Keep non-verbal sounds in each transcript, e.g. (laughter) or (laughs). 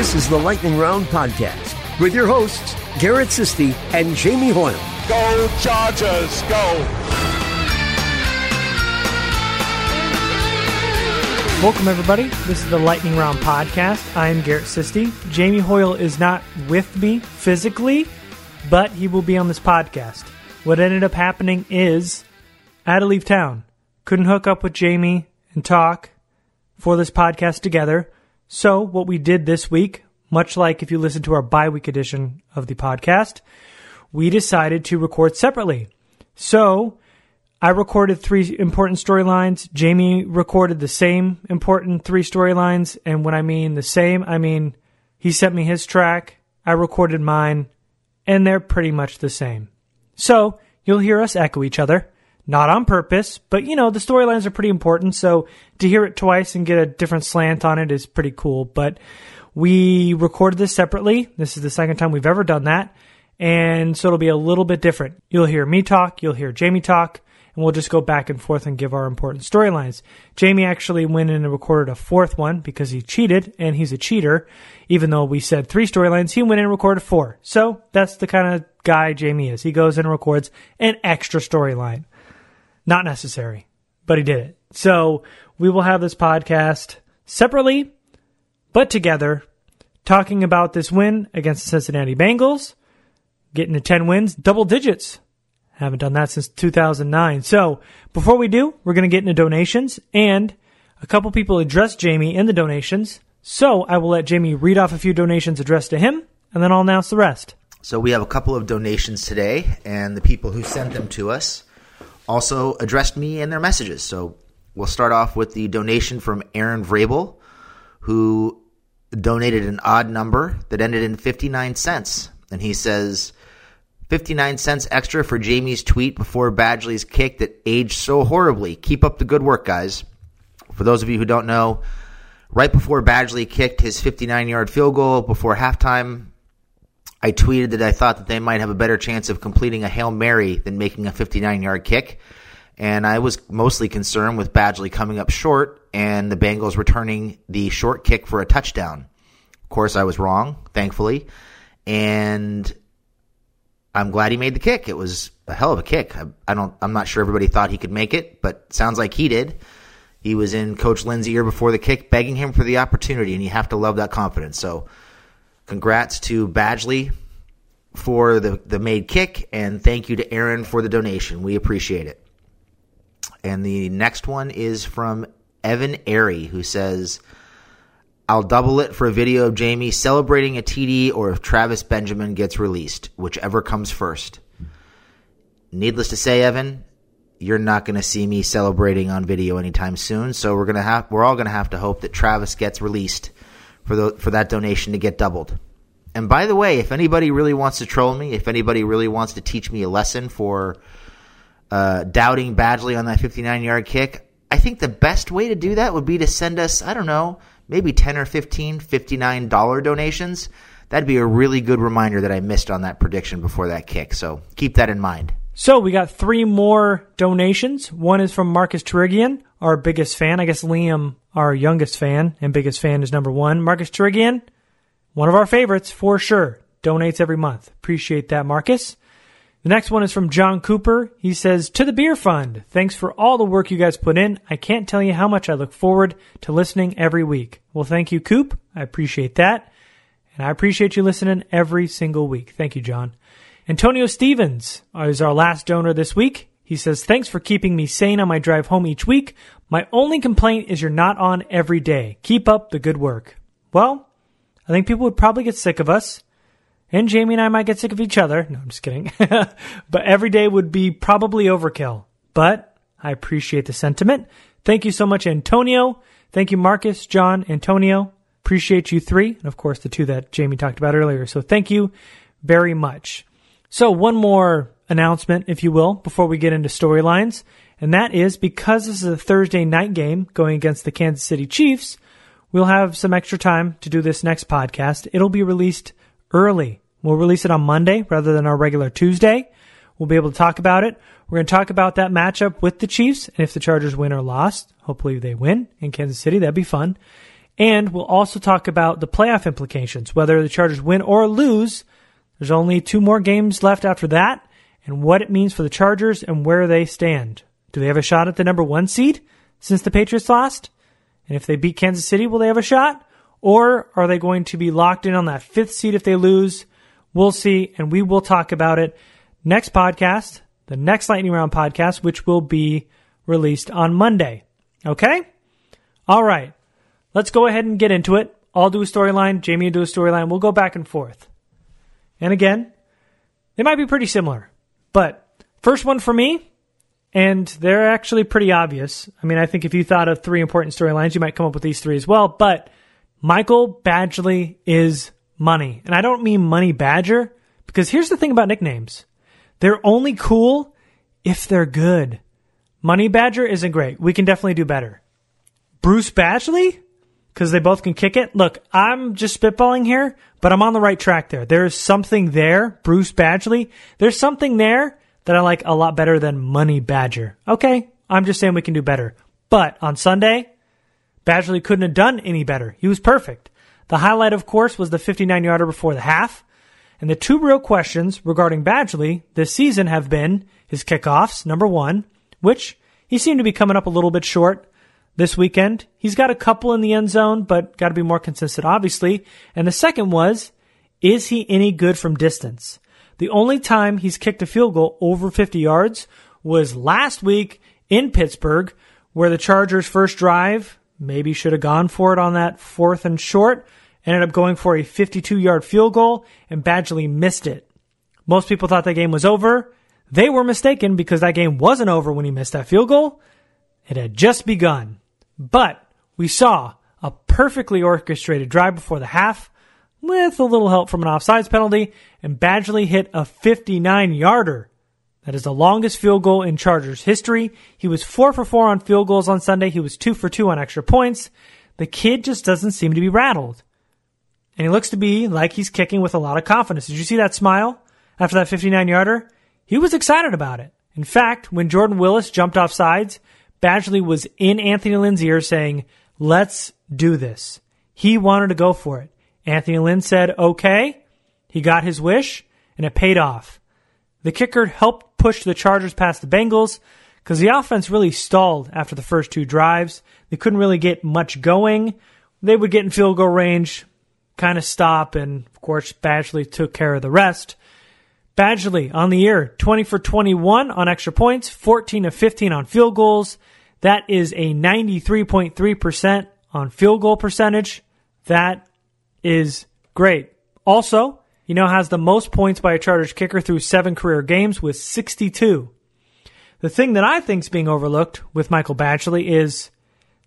This is the Lightning Round podcast with your hosts, Garrett Sisti and Jamie Hoyle. Go Chargers, go! Welcome, everybody. This is the Lightning Round podcast. I'm Garrett Sisti. Jamie Hoyle is not with me physically, but he will be on this podcast. What ended up happening is I had to leave town. Couldn't hook up with Jamie and talk for this podcast together. So, what we did this week, much like if you listen to our bi week edition of the podcast, we decided to record separately. So, I recorded three important storylines. Jamie recorded the same important three storylines. And when I mean the same, I mean he sent me his track, I recorded mine, and they're pretty much the same. So you'll hear us echo each other. Not on purpose, but you know, the storylines are pretty important. So to hear it twice and get a different slant on it is pretty cool. But we recorded this separately. This is the second time we've ever done that. And so it'll be a little bit different. You'll hear me talk, you'll hear Jamie talk and we'll just go back and forth and give our important storylines. Jamie actually went in and recorded a fourth one because he cheated, and he's a cheater. Even though we said three storylines, he went in and recorded four. So that's the kind of guy Jamie is. He goes and records an extra storyline. Not necessary, but he did it. So we will have this podcast separately, but together, talking about this win against the Cincinnati Bengals, getting to 10 wins, double digits haven't done that since 2009. So before we do, we're going to get into donations and a couple people addressed Jamie in the donations. So I will let Jamie read off a few donations addressed to him and then I'll announce the rest. So we have a couple of donations today and the people who sent them to us also addressed me in their messages. So we'll start off with the donation from Aaron Vrabel who donated an odd number that ended in 59 cents. And he says, 59 cents extra for Jamie's tweet before Badgley's kick that aged so horribly. Keep up the good work, guys. For those of you who don't know, right before Badgley kicked his 59 yard field goal before halftime, I tweeted that I thought that they might have a better chance of completing a Hail Mary than making a 59 yard kick. And I was mostly concerned with Badgley coming up short and the Bengals returning the short kick for a touchdown. Of course, I was wrong, thankfully. And I'm glad he made the kick. It was a hell of a kick. I, I, don't. I'm not sure everybody thought he could make it, but sounds like he did. He was in Coach Lynn's ear before the kick, begging him for the opportunity, and you have to love that confidence. So, congrats to Badgley for the the made kick, and thank you to Aaron for the donation. We appreciate it. And the next one is from Evan Airy, who says. I'll double it for a video of Jamie celebrating a TD or if Travis Benjamin gets released, whichever comes first. Needless to say, Evan, you're not going to see me celebrating on video anytime soon, so we're going to have we're all going to have to hope that Travis gets released for the for that donation to get doubled. And by the way, if anybody really wants to troll me, if anybody really wants to teach me a lesson for uh, doubting Badgley on that 59 yard kick, I think the best way to do that would be to send us, I don't know, maybe 10 or 15 $59 donations, that'd be a really good reminder that I missed on that prediction before that kick. So keep that in mind. So we got three more donations. One is from Marcus Terrigian, our biggest fan. I guess Liam, our youngest fan and biggest fan, is number one. Marcus Terrigian, one of our favorites for sure. Donates every month. Appreciate that, Marcus. The next one is from John Cooper. He says, To the Beer Fund, thanks for all the work you guys put in. I can't tell you how much I look forward to listening every week. Well, thank you, Coop. I appreciate that. And I appreciate you listening every single week. Thank you, John. Antonio Stevens is our last donor this week. He says, Thanks for keeping me sane on my drive home each week. My only complaint is you're not on every day. Keep up the good work. Well, I think people would probably get sick of us and Jamie and I might get sick of each other. No, I'm just kidding. (laughs) but every day would be probably overkill. But I appreciate the sentiment. Thank you so much, Antonio. Thank you, Marcus, John, Antonio. Appreciate you three. And of course, the two that Jamie talked about earlier. So thank you very much. So one more announcement, if you will, before we get into storylines. And that is because this is a Thursday night game going against the Kansas City Chiefs, we'll have some extra time to do this next podcast. It'll be released early. We'll release it on Monday rather than our regular Tuesday. We'll be able to talk about it. We're going to talk about that matchup with the Chiefs and if the Chargers win or lost. Hopefully they win in Kansas City. That'd be fun. And we'll also talk about the playoff implications, whether the Chargers win or lose. There's only two more games left after that and what it means for the Chargers and where they stand. Do they have a shot at the number one seed since the Patriots lost? And if they beat Kansas City, will they have a shot? Or are they going to be locked in on that fifth seed if they lose? We'll see, and we will talk about it next podcast, the next Lightning Round podcast, which will be released on Monday. Okay? All right. Let's go ahead and get into it. I'll do a storyline, Jamie will do a storyline. We'll go back and forth. And again, they might be pretty similar. But first one for me, and they're actually pretty obvious. I mean, I think if you thought of three important storylines, you might come up with these three as well. But Michael Badgley is money. And I don't mean money badger, because here's the thing about nicknames. They're only cool if they're good. Money Badger isn't great. We can definitely do better. Bruce Badgley? Because they both can kick it. Look, I'm just spitballing here, but I'm on the right track there. There's something there, Bruce Badgley. There's something there that I like a lot better than Money Badger. Okay, I'm just saying we can do better. But on Sunday, Badgley couldn't have done any better. He was perfect. The highlight, of course, was the 59 yarder before the half. And the two real questions regarding Badgley this season have been his kickoffs, number one, which he seemed to be coming up a little bit short this weekend. He's got a couple in the end zone, but got to be more consistent, obviously. And the second was, is he any good from distance? The only time he's kicked a field goal over 50 yards was last week in Pittsburgh, where the Chargers' first drive maybe should have gone for it on that fourth and short ended up going for a 52 yard field goal, and Badgley missed it. Most people thought that game was over. They were mistaken because that game wasn't over when he missed that field goal. It had just begun. But we saw a perfectly orchestrated drive before the half with a little help from an offsides penalty, and Badgley hit a 59 yarder. That is the longest field goal in Chargers history. He was 4 for 4 on field goals on Sunday. He was 2 for 2 on extra points. The kid just doesn't seem to be rattled and he looks to be like he's kicking with a lot of confidence. Did you see that smile after that 59 yarder? He was excited about it. In fact, when Jordan Willis jumped off sides, Badgley was in Anthony Lynn's ear saying, Let's do this. He wanted to go for it. Anthony Lynn said, Okay. He got his wish, and it paid off. The kicker helped push the Chargers past the Bengals because the offense really stalled after the first two drives. They couldn't really get much going. They would get in field goal range, kind of stop, and of course, Badgley took care of the rest. Badgley on the year, 20 for 21 on extra points, 14 of 15 on field goals. That is a 93.3% on field goal percentage. That is great. Also, he now has the most points by a Chargers kicker through seven career games with 62. The thing that I think is being overlooked with Michael Badgley is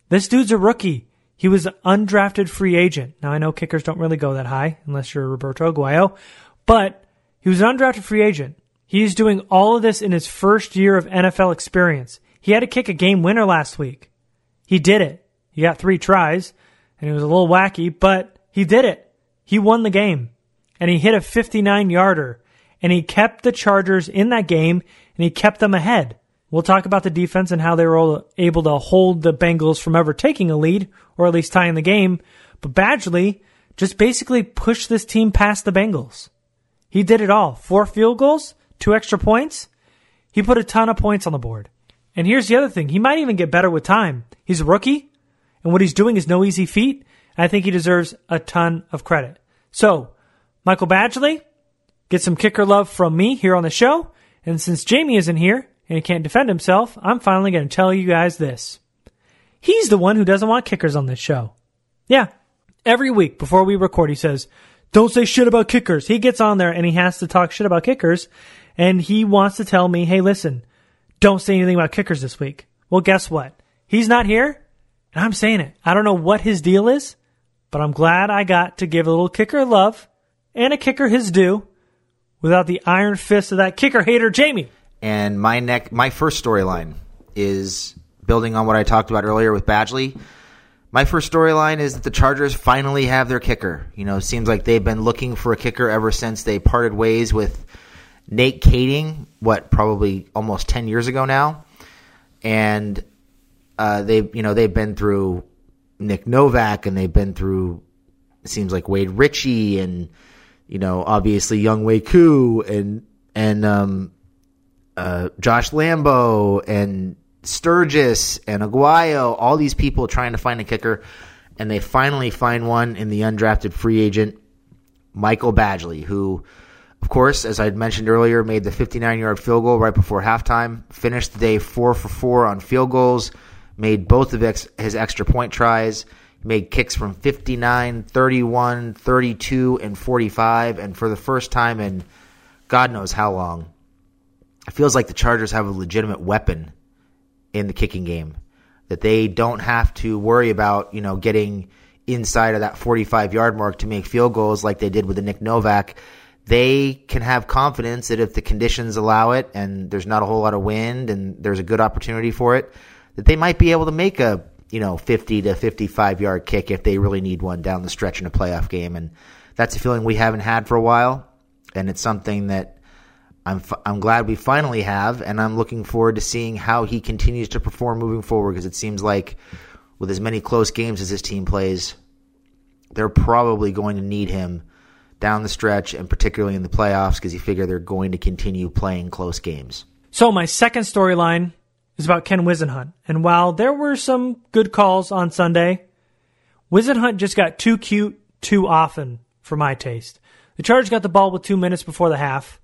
this dude's a rookie. He was an undrafted free agent. Now I know kickers don't really go that high unless you're Roberto Aguayo, but he was an undrafted free agent. He's doing all of this in his first year of NFL experience. He had to kick a game winner last week. He did it. He got three tries and it was a little wacky, but he did it. He won the game and he hit a 59 yarder and he kept the Chargers in that game and he kept them ahead. We'll talk about the defense and how they were able to hold the Bengals from ever taking a lead, or at least tying the game. But Badgley just basically pushed this team past the Bengals. He did it all. Four field goals, two extra points. He put a ton of points on the board. And here's the other thing. He might even get better with time. He's a rookie, and what he's doing is no easy feat. I think he deserves a ton of credit. So, Michael Badgley, get some kicker love from me here on the show. And since Jamie isn't here, and he can't defend himself, I'm finally going to tell you guys this. He's the one who doesn't want kickers on this show. Yeah. Every week before we record, he says, don't say shit about kickers. He gets on there and he has to talk shit about kickers. And he wants to tell me, hey, listen, don't say anything about kickers this week. Well, guess what? He's not here and I'm saying it. I don't know what his deal is, but I'm glad I got to give a little kicker love and a kicker his due without the iron fist of that kicker hater, Jamie. And my neck, my first storyline is building on what I talked about earlier with Badgley. My first storyline is that the Chargers finally have their kicker. You know, it seems like they've been looking for a kicker ever since they parted ways with Nate Kaeding, what probably almost ten years ago now, and uh, they you know they've been through Nick Novak and they've been through it seems like Wade Ritchie and you know obviously Younghoe Koo and and um, uh, Josh Lambo and Sturgis and Aguayo, all these people trying to find a kicker, and they finally find one in the undrafted free agent Michael Badgley, who, of course, as I mentioned earlier, made the 59 yard field goal right before halftime, finished the day four for four on field goals, made both of his extra point tries, made kicks from 59, 31, 32, and 45, and for the first time in God knows how long, it feels like the Chargers have a legitimate weapon in the kicking game that they don't have to worry about, you know, getting inside of that 45 yard mark to make field goals like they did with the Nick Novak. They can have confidence that if the conditions allow it and there's not a whole lot of wind and there's a good opportunity for it, that they might be able to make a, you know, 50 to 55 yard kick if they really need one down the stretch in a playoff game. And that's a feeling we haven't had for a while. And it's something that I'm f- I'm glad we finally have, and I'm looking forward to seeing how he continues to perform moving forward. Because it seems like with as many close games as his team plays, they're probably going to need him down the stretch, and particularly in the playoffs, because you figure they're going to continue playing close games. So my second storyline is about Ken Whisenhunt, and while there were some good calls on Sunday, Whisenhunt just got too cute too often for my taste. The Chargers got the ball with two minutes before the half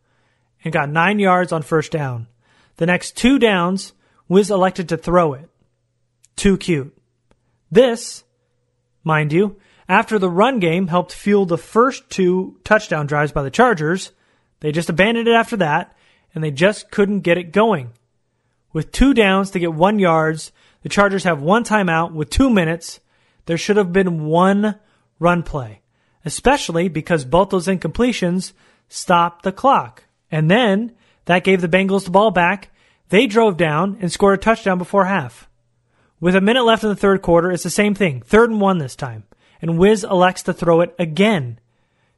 and got nine yards on first down. The next two downs, Wiz elected to throw it. Too cute. This, mind you, after the run game helped fuel the first two touchdown drives by the Chargers, they just abandoned it after that, and they just couldn't get it going. With two downs to get one yards, the Chargers have one timeout with two minutes. There should have been one run play, especially because both those incompletions stopped the clock. And then that gave the Bengals the ball back. They drove down and scored a touchdown before half. With a minute left in the third quarter, it's the same thing. Third and one this time. And Wiz elects to throw it again.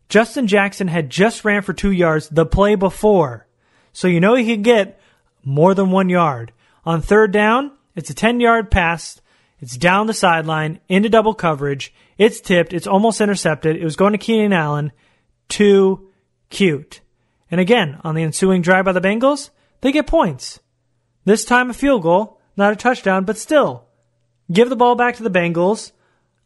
Justin Jackson had just ran for two yards the play before. So you know he can get more than one yard. On third down, it's a 10 yard pass. It's down the sideline into double coverage. It's tipped. It's almost intercepted. It was going to Keenan Allen. Too cute. And again, on the ensuing drive by the Bengals, they get points. This time a field goal, not a touchdown, but still. Give the ball back to the Bengals.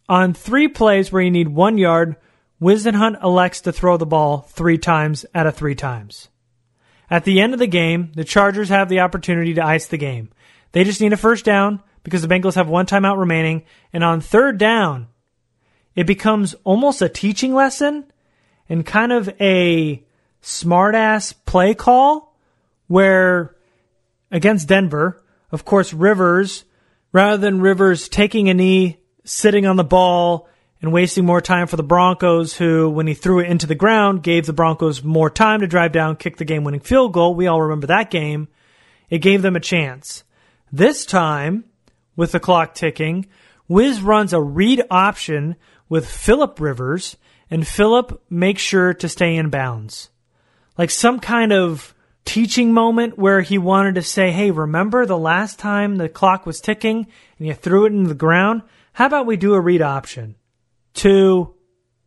On three plays where you need one yard, Whisenhunt elects to throw the ball three times out of three times. At the end of the game, the Chargers have the opportunity to ice the game. They just need a first down because the Bengals have one timeout remaining. And on third down, it becomes almost a teaching lesson and kind of a smartass play call where against Denver, of course, Rivers, rather than Rivers taking a knee, sitting on the ball, and wasting more time for the Broncos, who, when he threw it into the ground, gave the Broncos more time to drive down, kick the game winning field goal. We all remember that game. It gave them a chance. This time, with the clock ticking, Wiz runs a read option with Philip Rivers, and Philip makes sure to stay in bounds like some kind of teaching moment where he wanted to say, Hey, remember the last time the clock was ticking and you threw it into the ground? How about we do a read option? Too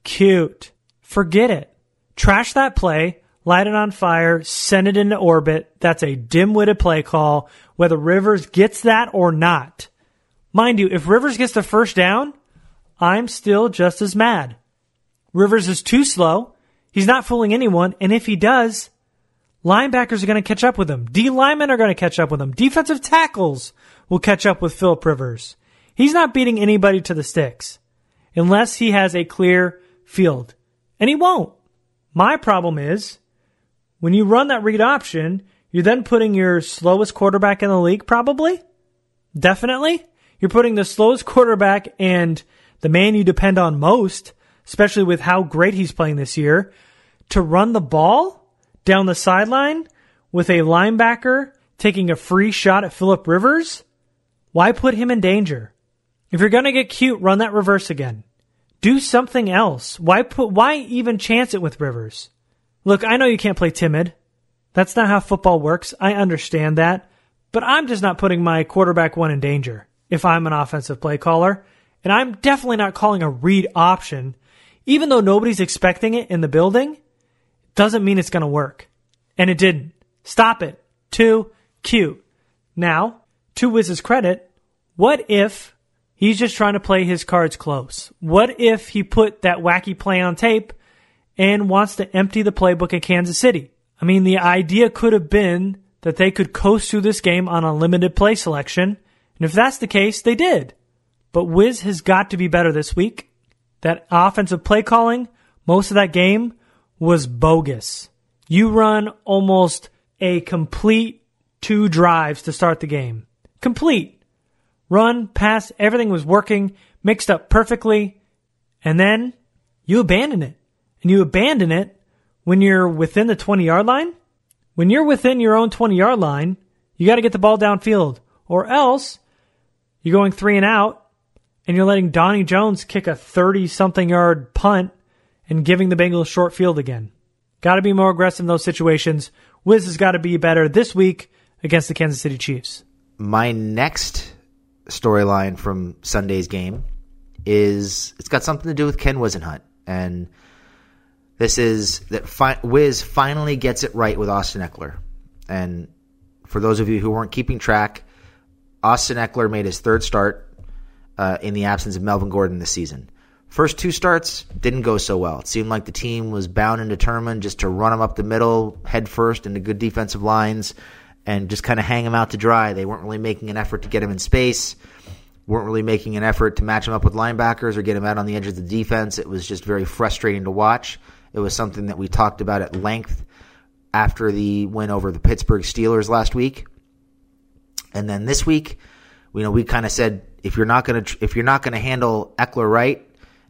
cute. Forget it. Trash that play, light it on fire, send it into orbit. That's a dim-witted play call, whether Rivers gets that or not. Mind you, if Rivers gets the first down, I'm still just as mad. Rivers is too slow. He's not fooling anyone, and if he does, linebackers are going to catch up with him. D linemen are going to catch up with him. Defensive tackles will catch up with Philip Rivers. He's not beating anybody to the sticks unless he has a clear field. And he won't. My problem is when you run that read option, you're then putting your slowest quarterback in the league, probably. Definitely. You're putting the slowest quarterback and the man you depend on most especially with how great he's playing this year, to run the ball down the sideline with a linebacker taking a free shot at Philip Rivers, why put him in danger? If you're going to get cute, run that reverse again. Do something else. Why put why even chance it with Rivers? Look, I know you can't play timid. That's not how football works. I understand that. But I'm just not putting my quarterback one in danger if I'm an offensive play caller. And I'm definitely not calling a read option. Even though nobody's expecting it in the building, doesn't mean it's going to work. And it didn't. Stop it. Too cute. Now, to Wiz's credit, what if he's just trying to play his cards close? What if he put that wacky play on tape and wants to empty the playbook at Kansas City? I mean, the idea could have been that they could coast through this game on a limited play selection. And if that's the case, they did. But Wiz has got to be better this week. That offensive play calling, most of that game was bogus. You run almost a complete two drives to start the game. Complete. Run, pass, everything was working, mixed up perfectly, and then you abandon it. And you abandon it when you're within the 20 yard line. When you're within your own 20 yard line, you got to get the ball downfield, or else you're going three and out and you're letting Donnie Jones kick a 30 something yard punt and giving the Bengals short field again. Got to be more aggressive in those situations. Wiz has got to be better this week against the Kansas City Chiefs. My next storyline from Sunday's game is it's got something to do with Ken Whisenhunt. And this is that fi- Wiz finally gets it right with Austin Ekeler. And for those of you who weren't keeping track, Austin Ekeler made his third start uh, in the absence of Melvin Gordon this season. First two starts didn't go so well. It seemed like the team was bound and determined just to run him up the middle, head first into good defensive lines, and just kind of hang him out to dry. They weren't really making an effort to get him in space, weren't really making an effort to match him up with linebackers or get him out on the edge of the defense. It was just very frustrating to watch. It was something that we talked about at length after the win over the Pittsburgh Steelers last week. And then this week, you know, we kind of said if you're not going to if you're not going to handle Ekeler right,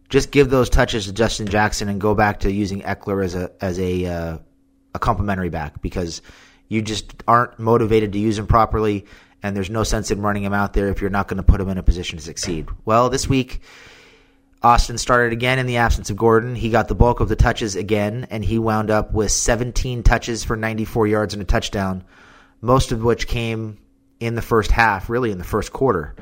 just give those touches to Justin Jackson and go back to using Ekeler as a as a uh, a complementary back because you just aren't motivated to use him properly, and there's no sense in running him out there if you're not going to put him in a position to succeed. Well, this week. Austin started again in the absence of Gordon. He got the bulk of the touches again, and he wound up with 17 touches for 94 yards and a touchdown, most of which came in the first half, really in the first quarter.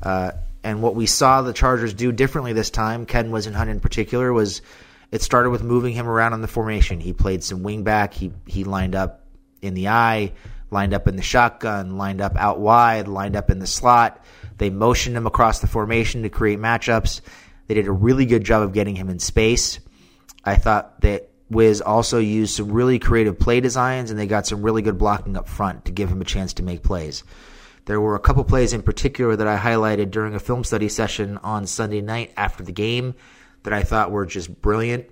Uh, and what we saw the Chargers do differently this time, Ken Whisenhunt in particular, was it started with moving him around on the formation. He played some wingback. He he lined up in the eye, lined up in the shotgun, lined up out wide, lined up in the slot. They motioned him across the formation to create matchups. They did a really good job of getting him in space. I thought that Wiz also used some really creative play designs, and they got some really good blocking up front to give him a chance to make plays. There were a couple plays in particular that I highlighted during a film study session on Sunday night after the game that I thought were just brilliant.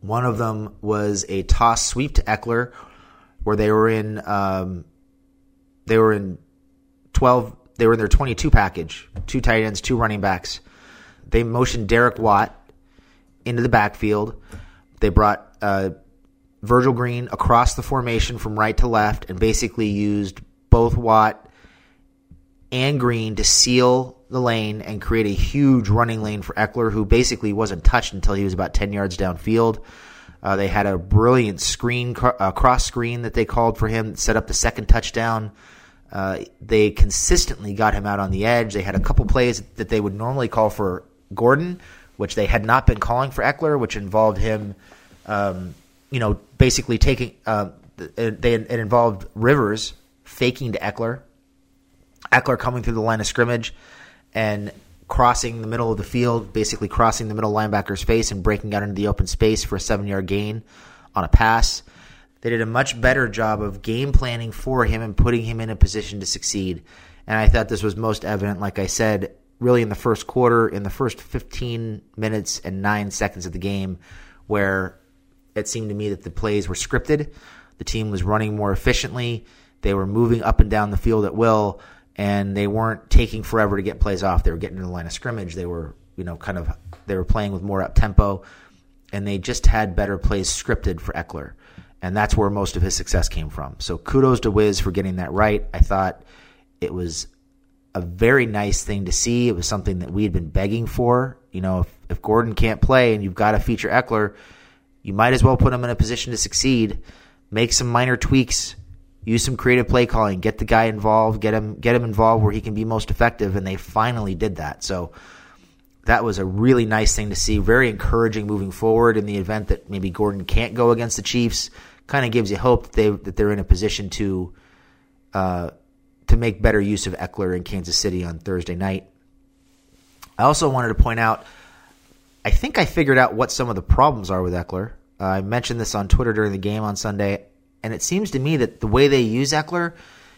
One of them was a toss sweep to Ekeler, where they were in um, they were in twelve they were in their twenty two package, two tight ends, two running backs. They motioned Derek Watt into the backfield. They brought uh, Virgil Green across the formation from right to left and basically used both Watt and Green to seal the lane and create a huge running lane for Ekeler, who basically wasn't touched until he was about 10 yards downfield. Uh, they had a brilliant screen, uh, cross screen that they called for him, set up the second touchdown. Uh, they consistently got him out on the edge. They had a couple plays that they would normally call for Gordon, which they had not been calling for Ekeler, which involved him, um, you know, basically taking. Uh, they, it involved Rivers faking to Ekeler, Ekeler coming through the line of scrimmage and crossing the middle of the field, basically crossing the middle linebacker's face and breaking out into the open space for a seven yard gain on a pass. They did a much better job of game planning for him and putting him in a position to succeed. And I thought this was most evident, like I said, really in the first quarter, in the first 15 minutes and nine seconds of the game, where it seemed to me that the plays were scripted. The team was running more efficiently. They were moving up and down the field at will and they weren't taking forever to get plays off. They were getting to the line of scrimmage. They were, you know, kind of they were playing with more up tempo, and they just had better plays scripted for Ekeler, and that's where most of his success came from. So kudos to Wiz for getting that right. I thought it was a very nice thing to see. It was something that we had been begging for. You know, if, if Gordon can't play and you've got to feature Ekeler, you might as well put him in a position to succeed make some minor tweaks, use some creative play calling, get the guy involved, get him get him involved where he can be most effective, and they finally did that. So that was a really nice thing to see. Very encouraging moving forward in the event that maybe Gordon can't go against the Chiefs. Kind of gives you hope that they that they're in a position to uh, to make better use of Ekeler in Kansas City on Thursday night. I also wanted to point out, I think I figured out what some of the problems are with Ekeler. Uh, I mentioned this on Twitter during the game on Sunday, and it seems to me that the way they use Ekeler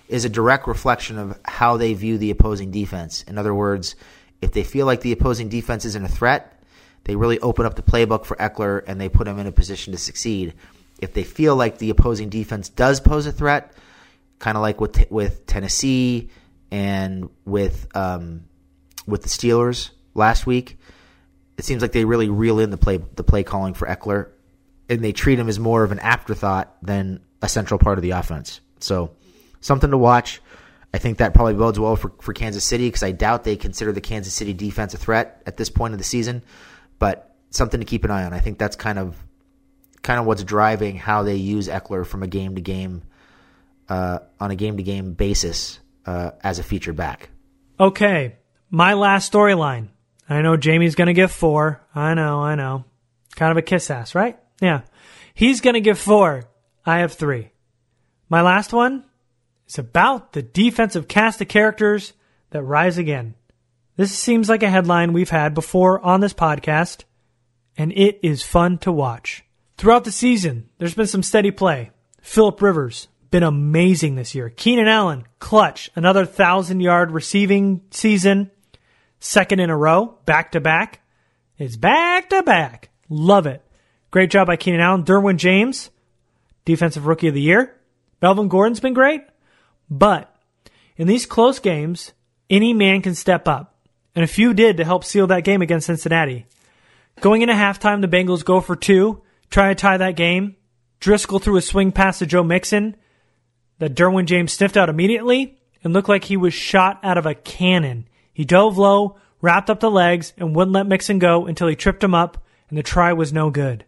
is a direct reflection of how they view the opposing defense. In other words, if they feel like the opposing defense isn't a threat, they really open up the playbook for Ekeler and they put him in a position to succeed. If they feel like the opposing defense does pose a threat, kind of like with with Tennessee and with um, with the Steelers last week, it seems like they really reel in the play the play calling for Ekeler, and they treat him as more of an afterthought than a central part of the offense. So something to watch. I think that probably bodes well for, for Kansas City because I doubt they consider the Kansas City defense a threat at this point of the season. But something to keep an eye on. I think that's kind of kind of what's driving how they use Ekeler from a game to game uh, on a game to game basis uh, as a featured back. Okay, my last storyline. I know Jamie's going to give four. I know, I know. Kind of a kiss ass, right? Yeah. He's going to give four. I have three. My last one is about the defensive cast of characters that rise again. This seems like a headline we've had before on this podcast, and it is fun to watch. Throughout the season, there's been some steady play. Philip Rivers, been amazing this year. Keenan Allen, clutch, another thousand yard receiving season, second in a row, back to back. It's back to back. Love it. Great job by Keenan Allen. Derwin James, defensive rookie of the year. Melvin Gordon's been great, but in these close games, any man can step up, and a few did to help seal that game against Cincinnati. Going into halftime, the Bengals go for two, try to tie that game. Driskel threw a swing pass to Joe Mixon that Derwin James sniffed out immediately and looked like he was shot out of a cannon. He dove low, wrapped up the legs, and wouldn't let Mixon go until he tripped him up, and the try was no good.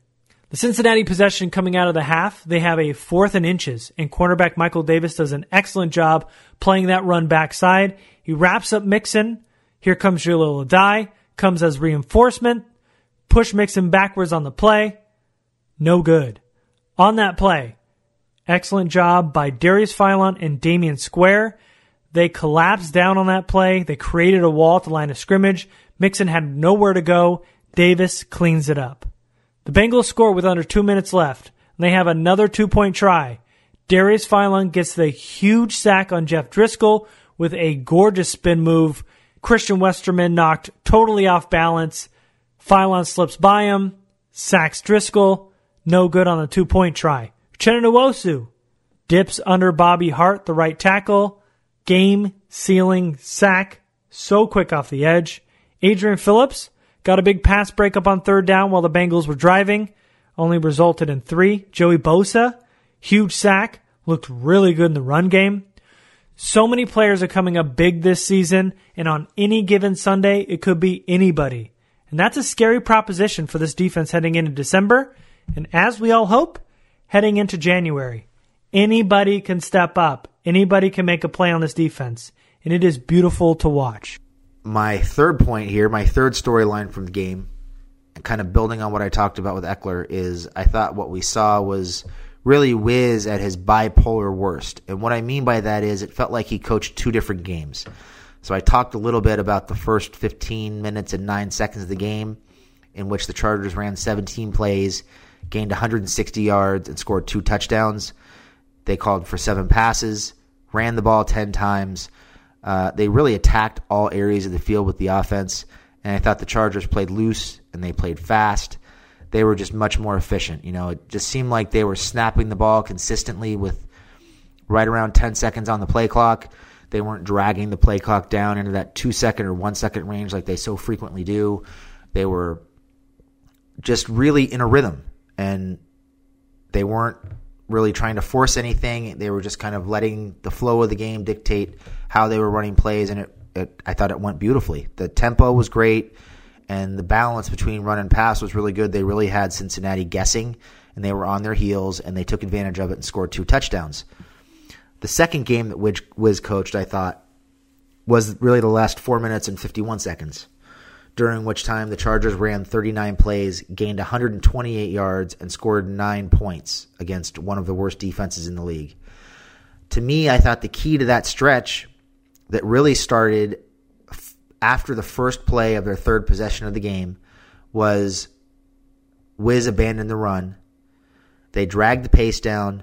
The Cincinnati possession coming out of the half, they have a fourth and inches, and cornerback Michael Davis does an excellent job playing that run backside. He wraps up Mixon. Here comes Jahleel Addae, comes as reinforcement, push Mixon backwards on the play. No good. On that play, Excellent job by Darius Philon and Damion Square. They collapsed down on that play. They created a wall at the line of scrimmage. Mixon had nowhere to go. Davis cleans it up. The Bengals score with under two minutes left. and They have another two point try. Darius Philon gets the huge sack on Jeff Driskel with a gorgeous spin move. Christian Westerman knocked totally off balance. Philon slips by him, sacks Driskel. No good on the two point try. Uchenna dips under Bobby Hart, the right tackle. Game sealing sack. So quick off the edge. Adrian Phillips got a big pass breakup on third down while the Bengals were driving. Only resulted in three. Joey Bosa, huge sack. Looked really good in the run game. So many players are coming up big this season, and on any given Sunday, it could be anybody. And that's a scary proposition for this defense heading into December. And as we all hope, heading into January. Anybody can step up. Anybody can make a play on this defense. And it is beautiful to watch. My third point here, my third storyline from the game, kind of building on what I talked about with Ekeler, is I thought what we saw was really Wiz at his bipolar worst. And what I mean by that is it felt like he coached two different games. So I talked a little bit about the first 15 minutes and 9 seconds of the game in which the Chargers ran 17 plays gained 160 yards, and scored two touchdowns. They called for seven passes, ran the ball 10 times. Uh, they really attacked all areas of the field with the offense, and I thought the Chargers played loose and they played fast. They were just much more efficient. You know, it just seemed like they were snapping the ball consistently with right around 10 seconds on the play clock. They weren't dragging the play clock down into that two second or one second range like they so frequently do. They were just really in a rhythm and they weren't really trying to force anything. They were just kind of letting the flow of the game dictate how they were running plays, and it, it I thought it went beautifully. The tempo was great, and the balance between run and pass was really good. They really had Cincinnati guessing, and they were on their heels, and they took advantage of it and scored two touchdowns. The second game that Wiz coached, I thought, was really the last four minutes and 51 seconds, during which time the Chargers ran 39 plays, gained 128 yards, and scored nine points against one of the worst defenses in the league. To me, I thought the key to that stretch that really started after the first play of their third possession of the game was Wiz abandoned the run. They dragged the pace down.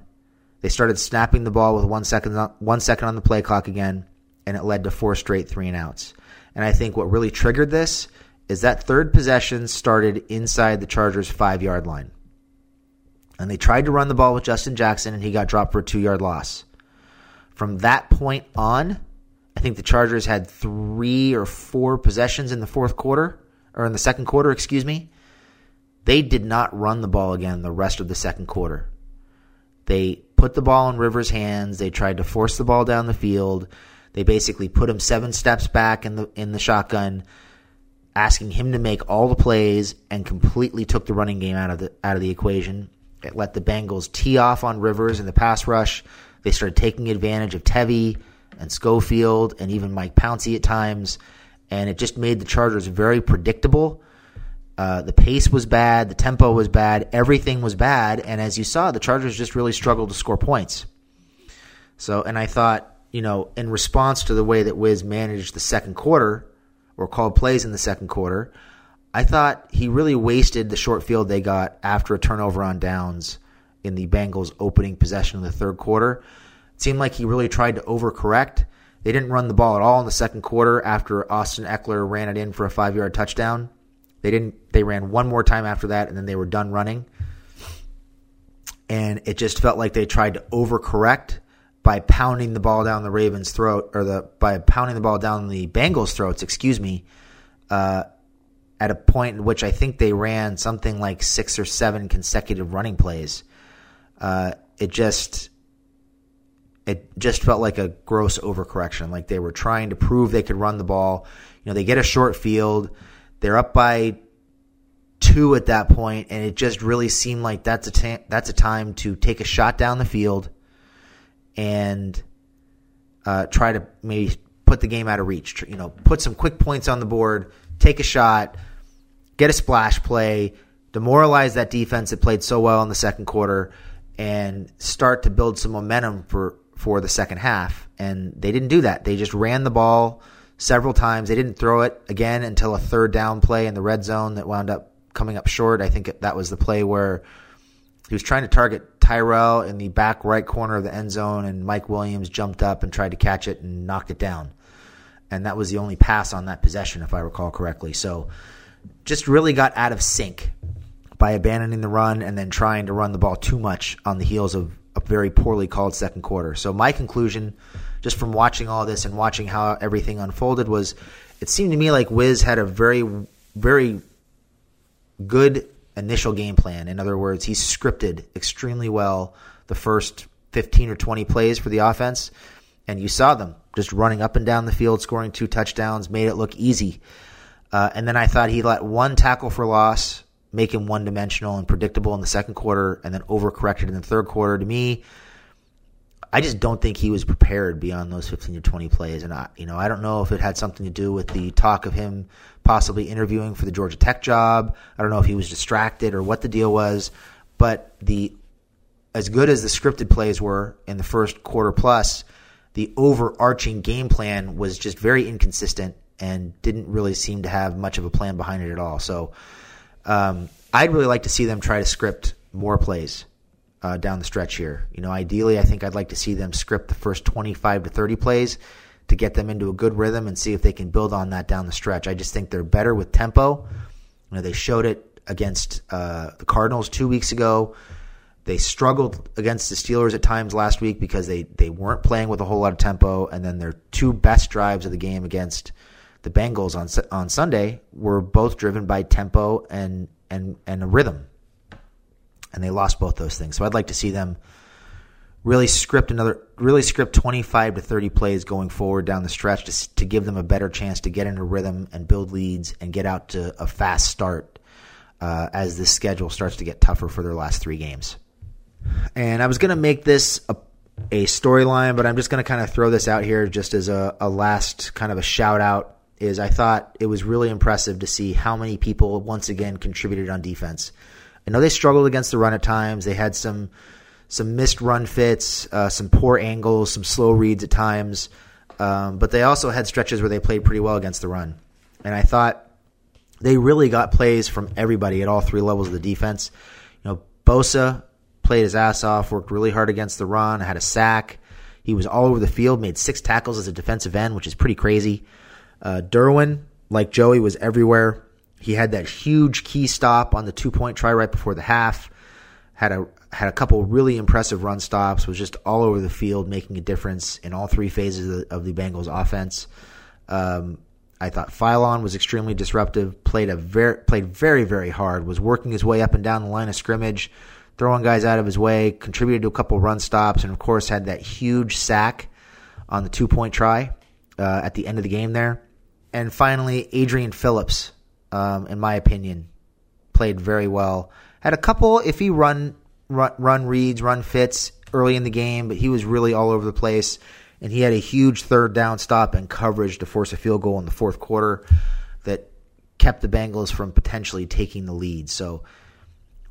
They started snapping the ball with one second on, one second on the play clock again, and it led to four straight three and outs. And I think what really triggered this is that third possession started inside the Chargers' five yard line. And they tried to run the ball with Justin Jackson, and he got dropped for a two yard loss. From that point on, I think the Chargers had three or four possessions in the fourth quarter, or in the second quarter, excuse me. They did not run the ball again the rest of the second quarter. They put the ball in Rivers' hands. They tried to force the ball down the field. They basically put him seven steps back in the in the shotgun, asking him to make all the plays, and completely took the running game out of the out of the equation. It let the Bengals tee off on Rivers in the pass rush. They started taking advantage of Tevi and Schofield and even Mike Pouncey at times, and it just made the Chargers very predictable. Uh, the pace was bad, the tempo was bad, everything was bad, and as you saw, the Chargers just really struggled to score points. So, and I thought, you know, in response to the way that Wiz managed the second quarter or called plays in the second quarter, I thought he really wasted the short field they got after a turnover on downs in the Bengals' opening possession of the third quarter. Seemed like he really tried to overcorrect. They didn't run the ball at all in the second quarter after Austin Ekeler ran it in for a five yard touchdown. They didn't. They ran one more time after that, and then they were done running. And it just felt like they tried to overcorrect by pounding the ball down the Ravens' throat, or the by pounding the ball down the Bengals' throats. Excuse me. Uh, at a point in which I think they ran something like six or seven consecutive running plays. Uh, it just it just felt like a gross overcorrection. Like they were trying to prove they could run the ball. You know, they get a short field. They're up by two at that point, and it just really seemed like that's a ta- that's a time to take a shot down the field and uh, try to maybe put the game out of reach. You know, put some quick points on the board, take a shot, get a splash play, demoralize that defense that played so well in the second quarter, and start to build some momentum for for the second half. And they didn't do that. They just ran the ball several times. They didn't throw it again until a third down play in the red zone that wound up coming up short. I think that was the play where he was trying to target Tyrell in the back right corner of the end zone, and Mike Williams jumped up and tried to catch it and knocked it down. And that was the only pass on that possession, if I recall correctly. So just really got out of sync by abandoning the run and then trying to run the ball too much on the heels of very poorly called second quarter. So my conclusion just from watching all this and watching how everything unfolded was it seemed to me like Wiz had a very, very good initial game plan. In other words, he scripted extremely well the first 15 or 20 plays for the offense, and you saw them just running up and down the field, scoring two touchdowns, made it look easy. Uh, and then I thought he let one tackle for loss make him one dimensional and predictable in the second quarter, and then overcorrected in the third quarter. To me, I just don't think he was prepared beyond those 15 to 20 plays. And I, you know, I don't know if it had something to do with the talk of him possibly interviewing for the Georgia Tech job. I don't know if he was distracted or what the deal was. But the as good as the scripted plays were in the first quarter plus, the overarching game plan was just very inconsistent and didn't really seem to have much of a plan behind it at all. So um, I'd really like to see them try to script more plays uh, down the stretch here. You know, ideally, I think I'd like to see them script the first 25 to 30 plays to get them into a good rhythm and see if they can build on that down the stretch. I just think they're better with tempo. You know, they showed it against uh, the Cardinals two weeks ago. They struggled against the Steelers at times last week because they, they weren't playing with a whole lot of tempo. And then their two best drives of the game against the Bengals on on Sunday were both driven by tempo and and and a rhythm and they lost both those things. So I'd like to see them really script another, really script 25 to 30 plays going forward down the stretch to, to give them a better chance to get into rhythm and build leads and get out to a fast start uh, as this schedule starts to get tougher for their last three games. And I was going to make this a, a storyline, but I'm just going to kind of throw this out here just as a, a last kind of a shout out. Is I thought it was really impressive to see how many people once again contributed on defense. I know they struggled against the run at times. They had some some missed run fits, uh, some poor angles, some slow reads at times. Um, but they also had stretches where they played pretty well against the run. And I thought they really got plays from everybody at all three levels of the defense. You know, Bosa played his ass off, worked really hard against the run, had a sack. He was all over the field, made six tackles as a defensive end, which is pretty crazy. Uh, Derwin, like Joey, was everywhere. He had that huge key stop on the two point try right before the half. Had a had a couple really impressive run stops. Was just all over the field, making a difference in all three phases of the, of the Bengals offense. Um, I thought Philon was extremely disruptive. Played a very played very very hard. Was working his way up and down the line of scrimmage, throwing guys out of his way. Contributed to a couple run stops, and of course had that huge sack on the two point try uh, at the end of the game there. And finally, Adrian Phillips, um, in my opinion, played very well. Had a couple iffy run, run run reads, run fits early in the game, but he was really all over the place. And he had a huge third down stop and coverage to force a field goal in the fourth quarter that kept the Bengals from potentially taking the lead. So,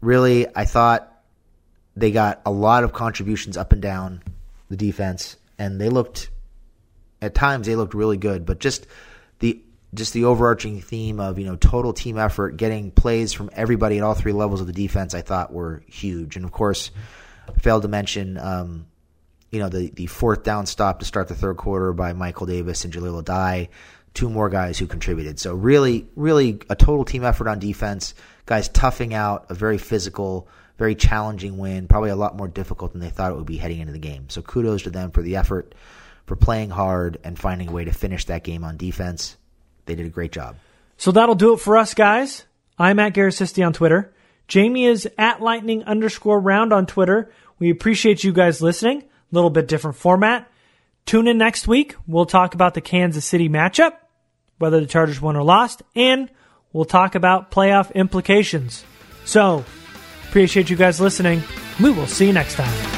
really, I thought they got a lot of contributions up and down the defense, and they looked at times they looked really good, but just just the overarching theme of you know total team effort, getting plays from everybody at all three levels of the defense, I thought were huge. And of course, failed to mention um, you know the the fourth down stop to start the third quarter by Michael Davis and Jahleel Addae, two more guys who contributed. So really, really a total team effort on defense. Guys toughing out a very physical, very challenging win, probably a lot more difficult than they thought it would be heading into the game. So kudos to them for the effort, for playing hard and finding a way to finish that game on defense. They did a great job. So that'll do it for us, guys. I'm at Garrett on Twitter. Jamie is at lightning underscore round on Twitter. We appreciate you guys listening. A little bit different format. Tune in next week. We'll talk about the Kansas City matchup, whether the Chargers won or lost, and we'll talk about playoff implications. So, appreciate you guys listening. We will see you next time.